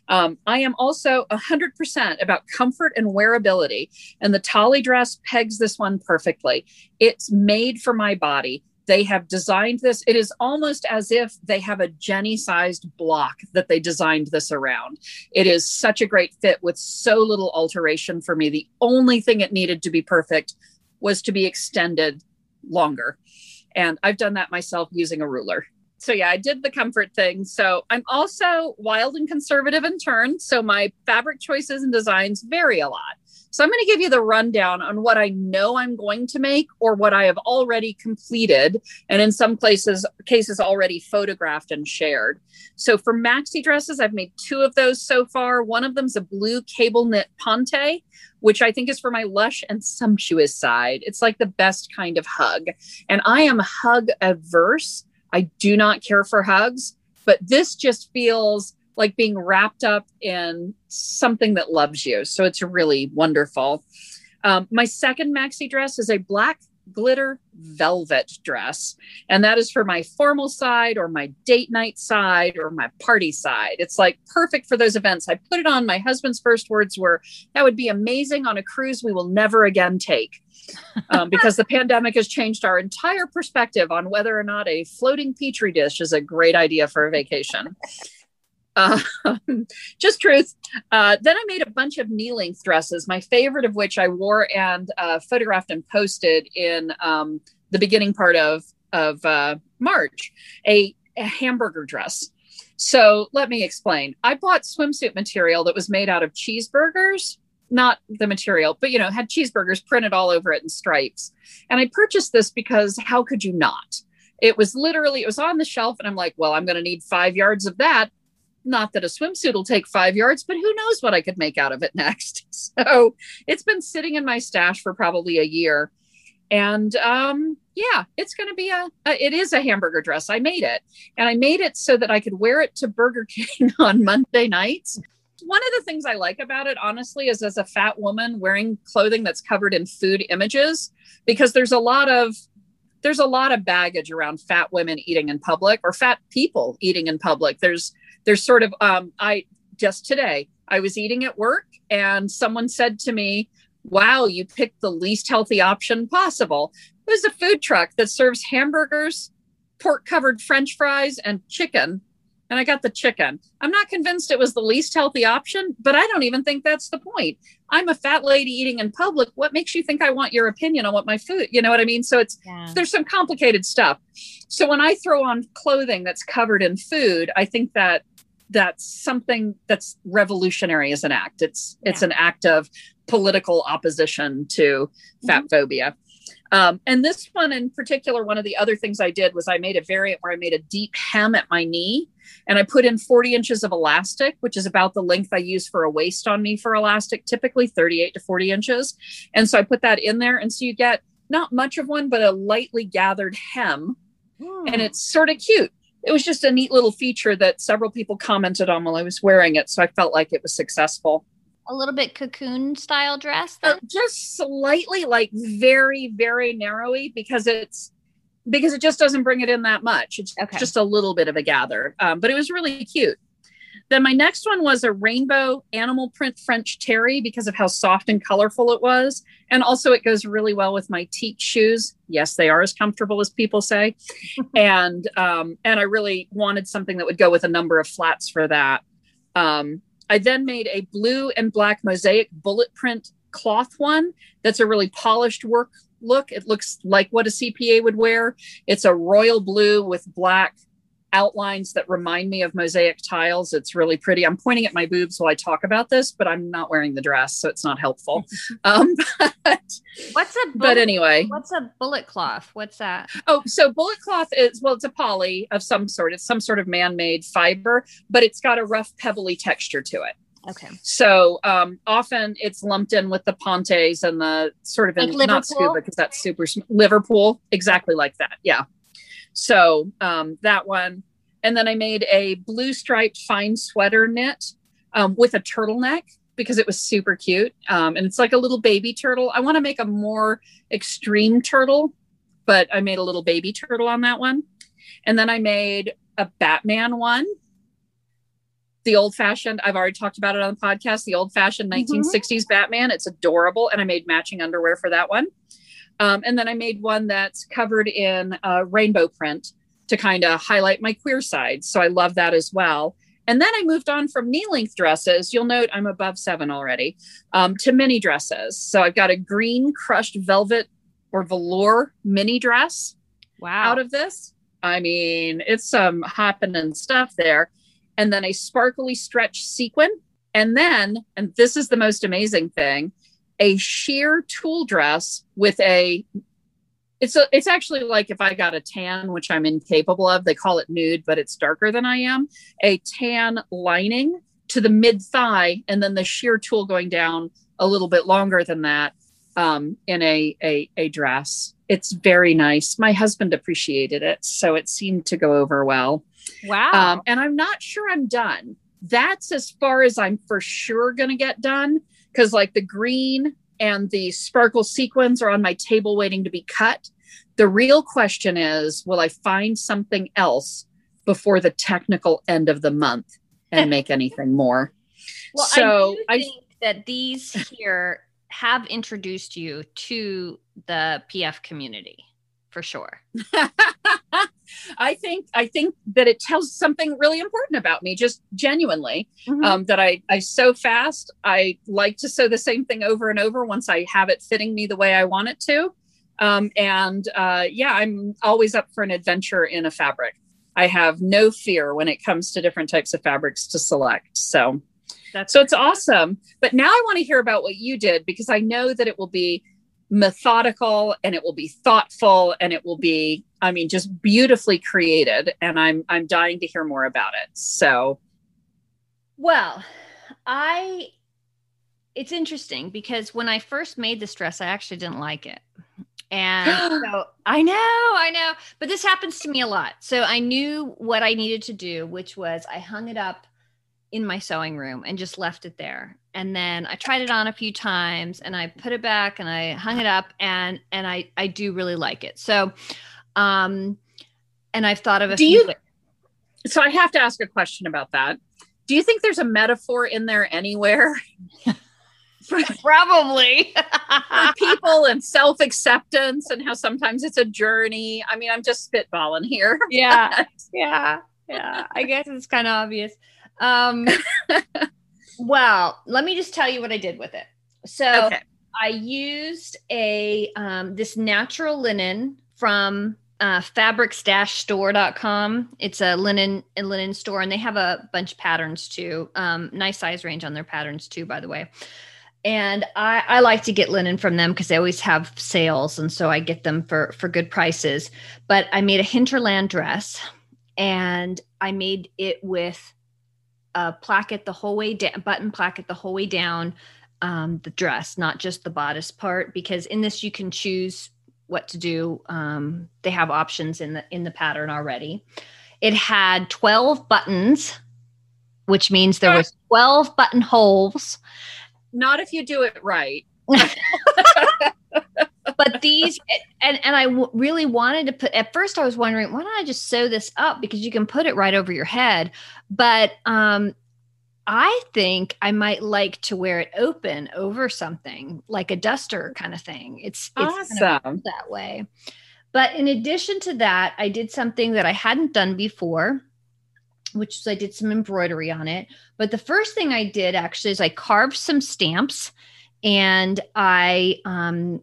B: Um, I am also 100% about comfort and wearability, and the Tolly dress pegs this one perfectly. It's made for my body. They have designed this. It is almost as if they have a Jenny sized block that they designed this around. It is such a great fit with so little alteration for me. The only thing it needed to be perfect was to be extended longer. And I've done that myself using a ruler. So, yeah, I did the comfort thing. So, I'm also wild and conservative in turn. So, my fabric choices and designs vary a lot. So, I'm going to give you the rundown on what I know I'm going to make or what I have already completed, and in some places, cases already photographed and shared. So, for maxi dresses, I've made two of those so far. One of them's a blue cable knit ponte, which I think is for my lush and sumptuous side. It's like the best kind of hug. And I am hug averse. I do not care for hugs, but this just feels like being wrapped up in something that loves you. So it's really wonderful. Um, my second maxi dress is a black glitter velvet dress. And that is for my formal side or my date night side or my party side. It's like perfect for those events. I put it on. My husband's first words were, that would be amazing on a cruise we will never again take. Um, because the pandemic has changed our entire perspective on whether or not a floating petri dish is a great idea for a vacation. Uh, just truth. Uh, then I made a bunch of knee length dresses, my favorite of which I wore and uh, photographed and posted in um, the beginning part of, of uh, March, a, a hamburger dress. So let me explain. I bought swimsuit material that was made out of cheeseburgers, not the material, but you know, had cheeseburgers printed all over it in stripes. And I purchased this because how could you not? It was literally, it was on the shelf, and I'm like, well, I'm going to need five yards of that not that a swimsuit will take five yards, but who knows what I could make out of it next. So it's been sitting in my stash for probably a year. And um, yeah, it's going to be a, a, it is a hamburger dress. I made it and I made it so that I could wear it to Burger King on Monday nights. One of the things I like about it, honestly, is as a fat woman wearing clothing that's covered in food images, because there's a lot of there's a lot of baggage around fat women eating in public or fat people eating in public. There's there's sort of um, i just today i was eating at work and someone said to me wow you picked the least healthy option possible it was a food truck that serves hamburgers pork covered french fries and chicken and I got the chicken. I'm not convinced it was the least healthy option, but I don't even think that's the point. I'm a fat lady eating in public. What makes you think I want your opinion on what my food, you know what I mean? So it's yeah. there's some complicated stuff. So when I throw on clothing that's covered in food, I think that that's something that's revolutionary as an act. It's it's yeah. an act of political opposition to fat mm-hmm. phobia. Um, and this one in particular, one of the other things I did was I made a variant where I made a deep hem at my knee and I put in 40 inches of elastic, which is about the length I use for a waist on me for elastic, typically 38 to 40 inches. And so I put that in there. And so you get not much of one, but a lightly gathered hem. And it's sort of cute. It was just a neat little feature that several people commented on while I was wearing it. So I felt like it was successful
A: a little bit cocoon style dress
B: uh, just slightly like very very narrowy because it's because it just doesn't bring it in that much it's okay. just a little bit of a gather um, but it was really cute then my next one was a rainbow animal print french terry because of how soft and colorful it was. And also it goes really well with my teak shoes. Yes they are as comfortable as people say. And um, and i really wanted something that would go with a number of flats for that. Um, I then made a blue and black mosaic bullet print cloth one. That's a really polished work look. It looks like what a CPA would wear. It's a royal blue with black outlines that remind me of mosaic tiles. It's really pretty. I'm pointing at my boobs while I talk about this, but I'm not wearing the dress, so it's not helpful. um,
A: but, what's a bullet,
B: but anyway,
A: what's a bullet cloth? What's that?
B: Oh, so bullet cloth is well, it's a poly of some sort. It's some sort of man-made fiber, but it's got a rough pebbly texture to it.
A: Okay.
B: So um, often it's lumped in with the Pontes and the sort of in, not scuba because that's super Liverpool, exactly like that. Yeah. So um, that one. And then I made a blue striped fine sweater knit um, with a turtleneck because it was super cute. Um, and it's like a little baby turtle. I want to make a more extreme turtle, but I made a little baby turtle on that one. And then I made a Batman one. The old fashioned, I've already talked about it on the podcast, the old fashioned 1960s mm-hmm. Batman. It's adorable. And I made matching underwear for that one. Um, and then I made one that's covered in uh, rainbow print to kind of highlight my queer side. So I love that as well. And then I moved on from knee length dresses. You'll note I'm above seven already um, to mini dresses. So I've got a green crushed velvet or velour mini dress.
A: Wow.
B: Out of this. I mean, it's some happening stuff there. And then a sparkly stretch sequin. And then, and this is the most amazing thing, a sheer tulle dress with a it's a, it's actually like if I got a tan, which I'm incapable of. They call it nude, but it's darker than I am. A tan lining to the mid thigh, and then the sheer tulle going down a little bit longer than that um, in a, a a dress. It's very nice. My husband appreciated it, so it seemed to go over well.
A: Wow.
B: Um, and I'm not sure I'm done. That's as far as I'm for sure going to get done because like the green and the sparkle sequins are on my table waiting to be cut. The real question is will I find something else before the technical end of the month and make anything more?
A: Well, so I think I, that these here have introduced you to the PF community for sure.
B: I think I think that it tells something really important about me, just genuinely. Mm-hmm. Um, that I I sew fast. I like to sew the same thing over and over once I have it fitting me the way I want it to. Um, and uh, yeah, I'm always up for an adventure in a fabric. I have no fear when it comes to different types of fabrics to select. So that's so it's awesome. But now I want to hear about what you did because I know that it will be methodical and it will be thoughtful and it will be i mean just beautifully created. And i'm i'm dying to hear more about it. So
A: well i it's interesting because when i first made this dress i actually didn't like it. And so i know i know but this happens to me a lot. So i knew what i needed to do which was i hung it up in my sewing room and just left it there. And then I tried it on a few times and I put it back and I hung it up and and I I do really like it. So um and I've thought of a
B: do few you, So I have to ask a question about that. Do you think there's a metaphor in there anywhere?
A: Probably.
B: for people and self acceptance and how sometimes it's a journey. I mean, I'm just spitballing here.
A: Yeah. yeah. yeah, I guess it's kind of obvious. Um, well, let me just tell you what I did with it. So okay. I used a um, this natural linen from uh, fabrics-store.com. It's a linen a linen store, and they have a bunch of patterns too. Um, nice size range on their patterns too, by the way. And I, I like to get linen from them because they always have sales, and so I get them for for good prices. But I made a hinterland dress, and I made it with a placket the whole way down, button placket the whole way down um, the dress, not just the bodice part, because in this you can choose what to do. Um, they have options in the in the pattern already. It had 12 buttons, which means there was 12 buttonholes.
B: Not if you do it right.
A: but these and and I w- really wanted to put at first I was wondering why don't I just sew this up because you can put it right over your head but um I think I might like to wear it open over something like a duster kind of thing. It's, it's
B: awesome kind
A: of that way. But in addition to that, I did something that I hadn't done before, which is I did some embroidery on it. But the first thing I did actually is I carved some stamps and I um,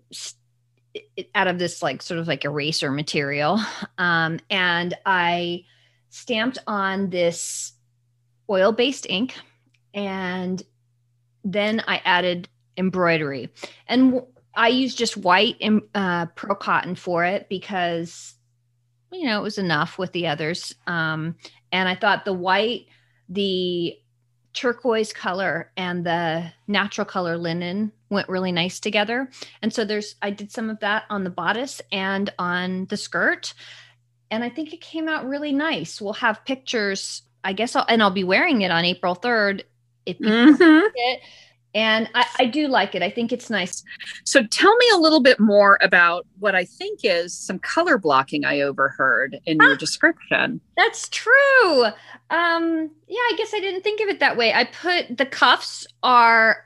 A: out of this like sort of like eraser material, um, and I stamped on this oil based ink and then I added embroidery. And I used just white uh, perle cotton for it because, you know, it was enough with the others. Um, and I thought the white, the turquoise color, and the natural color linen went really nice together. And so there's, I did some of that on the bodice and on the skirt. And I think it came out really nice. We'll have pictures, I guess, I'll, and I'll be wearing it on April 3rd if people mm-hmm. like it. And I, I do like it. I think it's nice.
B: So tell me a little bit more about what I think is some color blocking I overheard in your description.
A: That's true. Um, yeah, I guess I didn't think of it that way. I put the cuffs are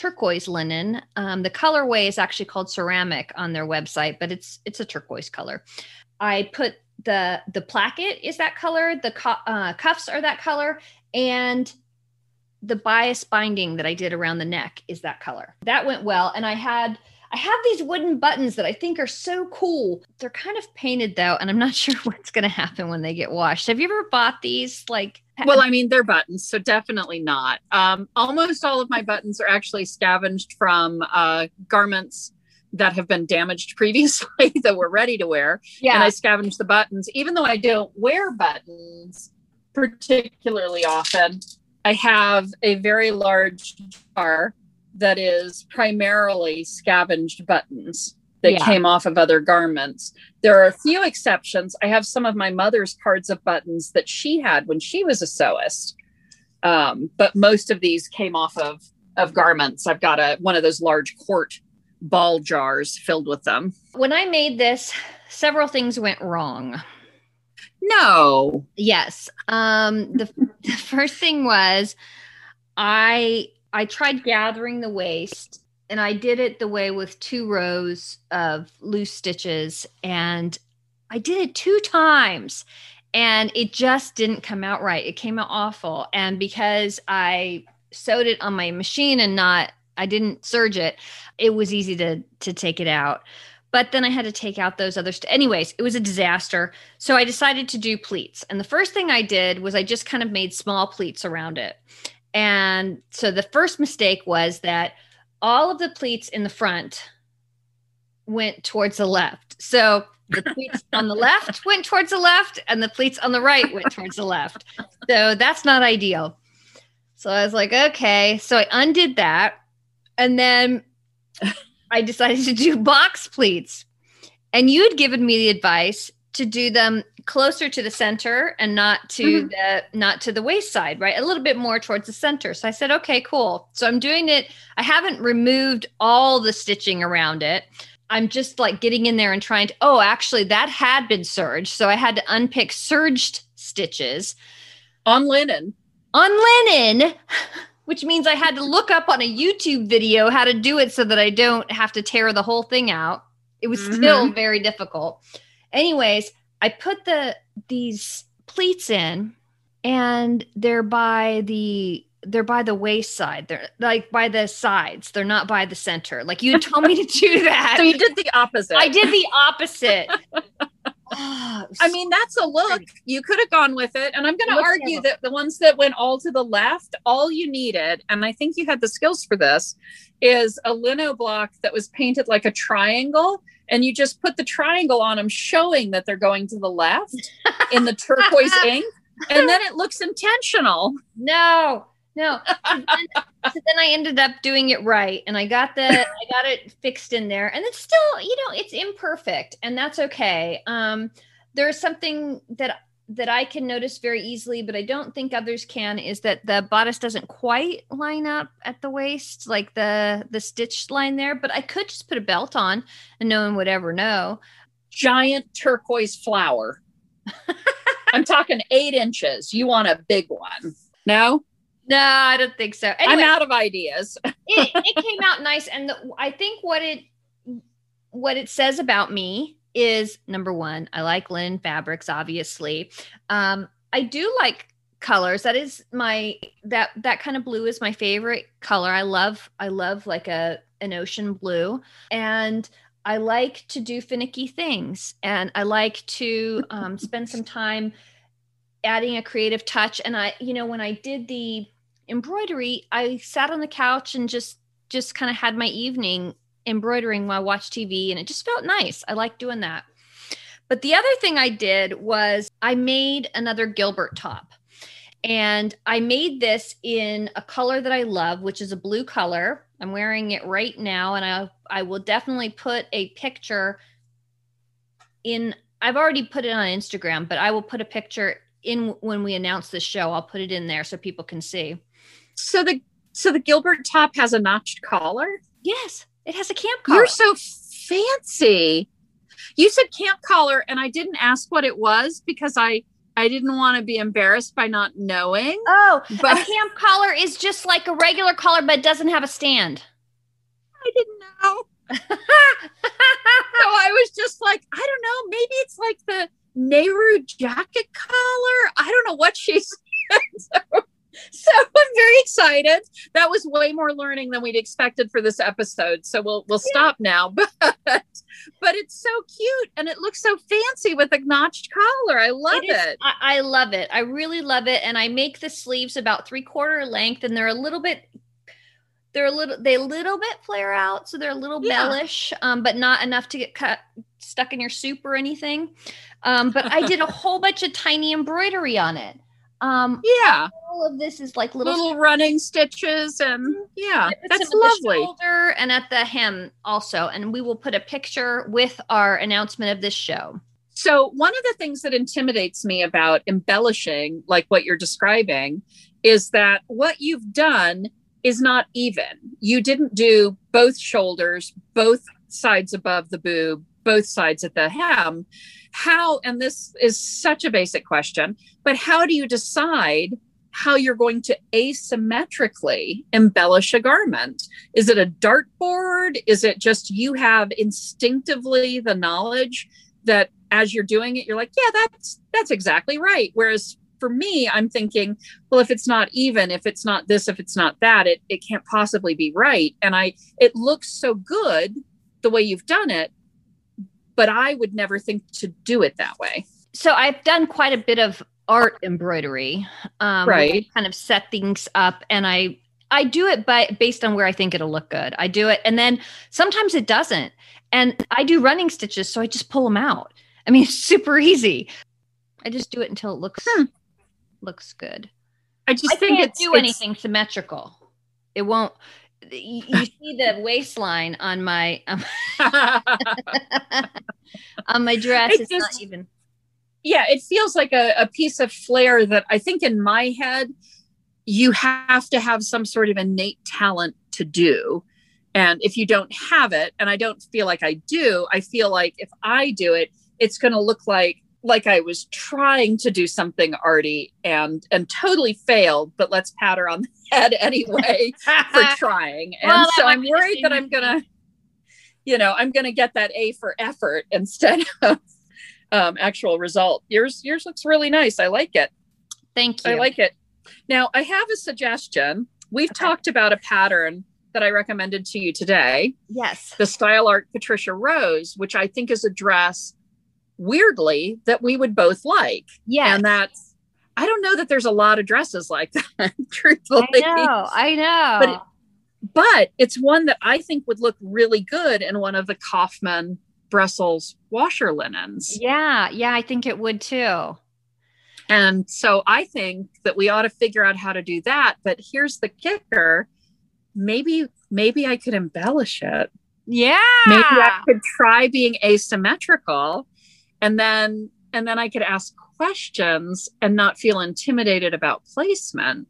A: turquoise linen. Um, the colorway is actually called ceramic on their website, but it's it's a turquoise color. I put the the placket is that color. The cu- uh, cuffs are that color, and the bias binding that I did around the neck is that color. That went well. And I had I have these wooden buttons that I think are so cool. They're kind of painted though, and I'm not sure what's going to happen when they get washed. Have you ever bought these? Like,
B: well, I mean, they're buttons, so definitely not. Um, almost all of my buttons are actually scavenged from uh, garments that have been damaged previously that were ready to wear. Yeah. And I scavenge the buttons, even though I don't wear buttons particularly often. I have a very large jar that is primarily scavenged buttons that yeah. came off of other garments. There are a few exceptions. I have some of my mother's cards of buttons that she had when she was a sewist. Um, but most of these came off of of garments. I've got a one of those large quart ball jars filled with them.
A: When I made this, several things went wrong.
B: No.
A: Yes. Um the, the first thing was I I tried gathering the waist and I did it the way with two rows of loose stitches and I did it two times and it just didn't come out right. It came out awful and because I sewed it on my machine and not I didn't serge it, it was easy to to take it out. But then I had to take out those other. St- Anyways, it was a disaster. So I decided to do pleats. And the first thing I did was I just kind of made small pleats around it. And so the first mistake was that all of the pleats in the front went towards the left. So the pleats on the left went towards the left, and the pleats on the right went towards the left. So that's not ideal. So I was like, okay. So I undid that. And then I decided to do box pleats. And you had given me the advice to do them closer to the center and not to mm-hmm. the not to the waist side, right? A little bit more towards the center. So I said, okay, cool. So I'm doing it. I haven't removed all the stitching around it. I'm just like getting in there and trying to, oh, actually, that had been serged. So I had to unpick serged stitches
B: on linen.
A: On linen. which means I had to look up on a YouTube video how to do it so that I don't have to tear the whole thing out. It was mm-hmm. still very difficult. Anyways, I put the these pleats in and they're by the they're by the waist side. They're like by the sides. They're not by the center. Like you told me to do that.
B: so you did the opposite.
A: I did the opposite.
B: I mean, that's a look. You could have gone with it. And I'm going to argue that the ones that went all to the left, all you needed, and I think you had the skills for this, is a lino block that was painted like a triangle. And you just put the triangle on them, showing that they're going to the left in the turquoise ink. And then it looks intentional.
A: no, no. So then, so then I ended up doing it right, and I got the I got it fixed in there, and it's still, you know, it's imperfect, and that's okay. Um, there's something that that I can notice very easily, but I don't think others can, is that the bodice doesn't quite line up at the waist, like the the stitch line there. But I could just put a belt on, and no one would ever know.
B: Giant turquoise flower. I'm talking eight inches. You want a big one. No,
A: No, I don't think so.
B: I'm
A: Anyway,
B: out of ideas.
A: it, it came out nice and the, i think what it what it says about me is number one i like linen fabrics obviously um i do like colors that is my that that kind of blue is my favorite color i love i love like a an ocean blue and i like to do finicky things and i like to um, spend some time adding a creative touch and i you know when i did the embroidery i sat on the couch and just just kind of had my evening embroidering while I watched TV and it just felt nice. I like doing that. But the other thing I did was I made another Gilbert top. And I made this in a color that I love, which is a blue color. I'm wearing it right now and I I will definitely put a picture in I've already put it on Instagram, but I will put a picture in when we announce the show. I'll put it in there so people can see.
B: So the so the Gilbert top has a notched collar.
A: Yes, it has a camp collar.
B: You're so fancy. You said camp collar, and I didn't ask what it was because I I didn't want to be embarrassed by not knowing.
A: Oh,
B: But
A: a camp collar is just like a regular collar, but it doesn't have a stand.
B: I didn't know. So I was just like, I don't know. Maybe it's like the Nehru jacket collar. I don't know what she's. so, so I'm very excited. That was way more learning than we'd expected for this episode. So we'll we'll stop now. But but it's so cute and it looks so fancy with a notched collar. I love
A: It is-
B: it.
A: I, I love it. I really love it. And I make the sleeves about three quarter length, and they're a little bit. They're a little. They a little bit flare out, so they're a little
B: Yeah.
A: bellish, um, but not enough to get cut stuck in your soup or anything. Um, but I did a whole bunch of tiny embroidery on it. Um,
B: Yeah,
A: all of this is like little
B: little running stitches and yeah, that's lovely.
A: shoulder and at the hem also, and we will put a picture with our announcement of this show.
B: So, one of the things that intimidates me about embellishing, like what you're describing, is that what you've done is not even. You didn't do both shoulders, both sides above the boob, both sides at the hem. How, and this is such a basic question, but how do you decide how you're going to asymmetrically embellish a garment? Is it a dartboard? Is it just you have instinctively the knowledge that as you're doing it, you're like, yeah, that's that's exactly right. Whereas for me, I'm thinking, well, if it's not even, if it's not this, if it's not that, it it can't possibly be right. And I it looks so good the way you've done it, but I would never think to do it that way.
A: So I've done quite a bit of art embroidery, um,
B: Right.
A: Kind of set things up, and I I do it by based on where I think it'll look good. I do it, and then sometimes it doesn't. And I do running stitches, so I just pull them out. I mean, it's super easy. I just do it until it looks
B: Hmm.
A: Looks good.
B: I just
A: I
B: think
A: can't
B: it's
A: do
B: it's-
A: anything symmetrical. It won't. You, you see the waistline on my um, on my dress.
B: It
A: It's not even.
B: yeah, it feels like a, a piece of flair that I think in my head, you have to have some sort of innate talent to do. And if you don't have it, and I don't feel like I do, I feel like if I do it, it's going to look like like I was trying to do something arty and and totally failed, but let's pat her on the head anyway for trying. And
A: Well,
B: so I'm worried that I'm gonna, you know, I'm gonna get that A for effort instead of um, actual result. Yours yours looks really nice. I like it.
A: Thank you.
B: I like it. Now I have a suggestion. We've
A: Okay.
B: talked about a pattern that I recommended to you today,
A: Yes.
B: the Style Arc Patricia Rose, which I think is a dress weirdly that we would both like.
A: Yeah.
B: And that's I don't know that there's a lot of dresses like that, truthfully.
A: I know. I know.
B: But it- But it's one that I think would look really good in one of the Kaufman Brussels washer linens.
A: yeah. Yeah. I think it would too.
B: And so I think that we ought to figure out how to do that. But here's the kicker. Maybe, maybe I could embellish it.
A: Yeah.
B: Maybe I could try being asymmetrical and then and then I could ask questions and not feel intimidated about placement.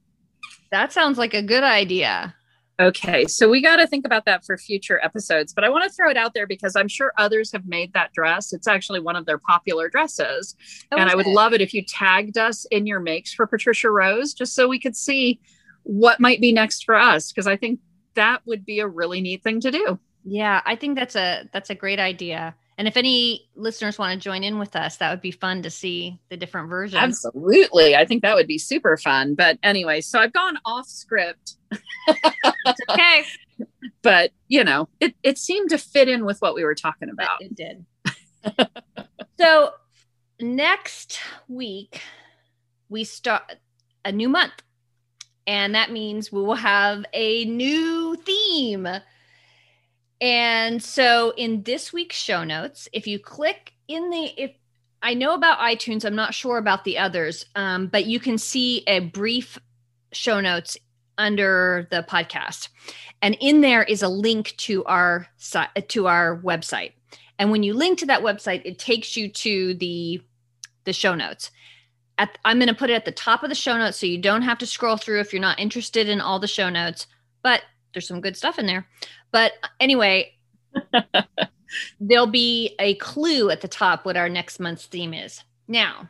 A: That sounds like a good idea.
B: Okay, so we got to think about that for future episodes, but I want to throw it out there because I'm sure others have made that dress. It's actually one of their popular dresses. Oh, and I would love it if you tagged us in your makes for Patricia Rose just so we could see what might be next for us because I think that would be a really neat thing to do.
A: Yeah, I think that's a that's a great idea. And if any listeners want to join in with us, that would be fun to see the different versions.
B: Absolutely. I think that would be super fun. But anyway, so I've gone off script,
A: okay.
B: but you know, it, it seemed to fit in with what we were talking about.
A: it did. so next week we start a new month. And that means we will have a new theme. And so in this week's show notes, if you click in the if I know about iTunes, I'm not sure about the others, um, but you can see a brief show notes under the podcast, and in there is a link to our to our website. And when you link to that website, it takes you to the the show notes. At, I'm going to put it at the top of the show notes so you don't have to scroll through if you're not interested in all the show notes. But there's some good stuff in there. But anyway, there'll be a clue at the top what our next month's theme is. Now,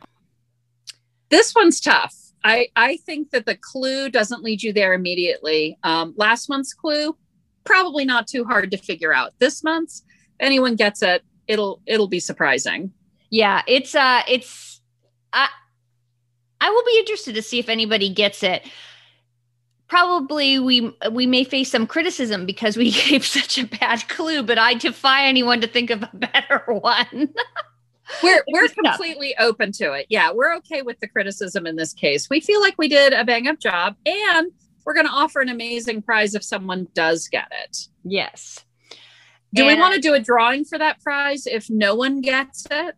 B: This one's tough. I, I think that the clue doesn't lead you there immediately. Um, last month's clue, probably not too hard to figure out. This month's, if anyone gets it, it'll it'll be surprising.
A: yeah, it's uh it's I I will be interested to see if anybody gets it. Probably we we may face some criticism because we gave such a bad clue, but I defy anyone to think of a better one.
B: We're we're completely open to it. Yeah, we're okay with the criticism in this case. We feel like we did a bang up job and we're going to offer an amazing prize if someone does get it.
A: yes.
B: Do we want to do a drawing for that prize if no one gets it?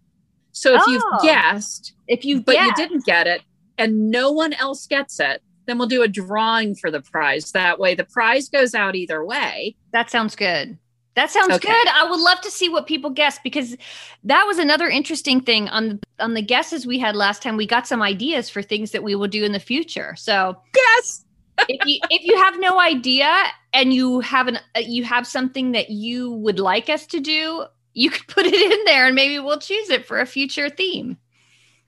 B: So if
A: Oh.
B: you've guessed,
A: If you
B: but
A: get,
B: you didn't get it and no one else gets it, then we'll do a drawing for the prize. That way the prize goes out either way.
A: That sounds good. That sounds
B: Okay.
A: good. I would love to see what people guess because that was another interesting thing on on the guesses we had last time. We got some ideas for things that we will do in the future. So
B: Yes.
A: if you if you have no idea and you have an uh, you have something that you would like us to do, you could put it in there and maybe we'll choose it for a future theme.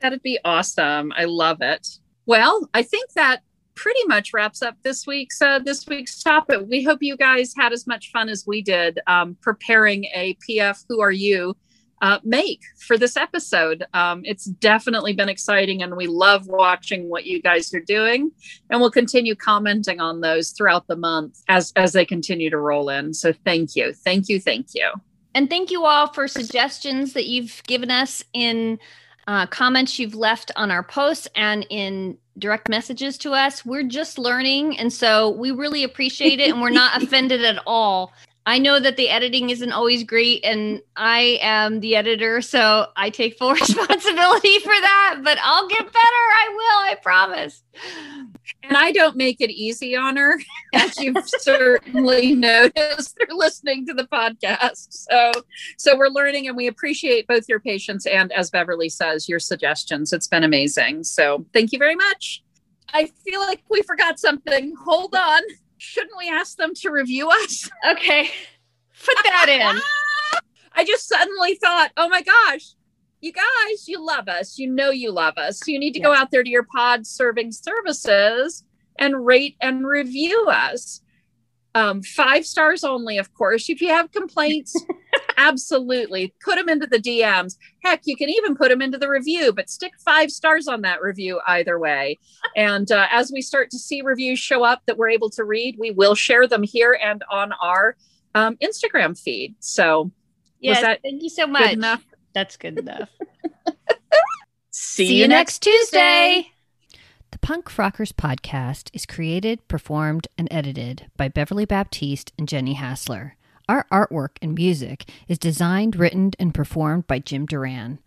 B: That'd be awesome. I love it. Well, I think that pretty much wraps up this week's uh, this week's topic. We hope you guys had as much fun as we did um, preparing a PF Who Are You uh, make for this episode. Um, it's definitely been exciting, and we love watching what you guys are doing, and we'll continue commenting on those throughout the month as as they continue to roll in. So thank you, thank you, thank you.
A: And thank you all for suggestions that you've given us in uh, comments you've left on our posts and in direct messages to us. We're just learning. And so we really appreciate it. And we're not offended at all. I know that the editing isn't always great, and I am the editor, so I take full responsibility for that. But I'll get better. I will. I promise.
B: And I don't make it easy on her, as you've certainly noticed through listening to the podcast. So, so we're learning, and we appreciate both your patience and, as Beverly says, your suggestions. It's been amazing. So, thank you very much. I feel like we forgot something. Hold on. Shouldn't we ask them to review us?
A: Okay. Put that in.
B: I just suddenly thought, oh my gosh, you guys, you love us. You know you love us. You need to go out there to your pod serving services and rate and review us. Um, five stars only, of course. If you have complaints, Absolutely. Put them into the DMs. Heck, you can even put them into the review, but stick five stars on that review either way. And uh, as we start to see reviews show up that we're able to read, we will share them here and on our um, Instagram feed. So,
C: yes,
B: that
C: thank you so much.
B: enough?
C: That's good enough.
B: See,
C: See you next Tuesday.
A: The Punk Rockers podcast is created, performed, and edited by Beverly Baptiste and Jenny Hassler. Our artwork and music is designed, written, and performed by Jim Duran.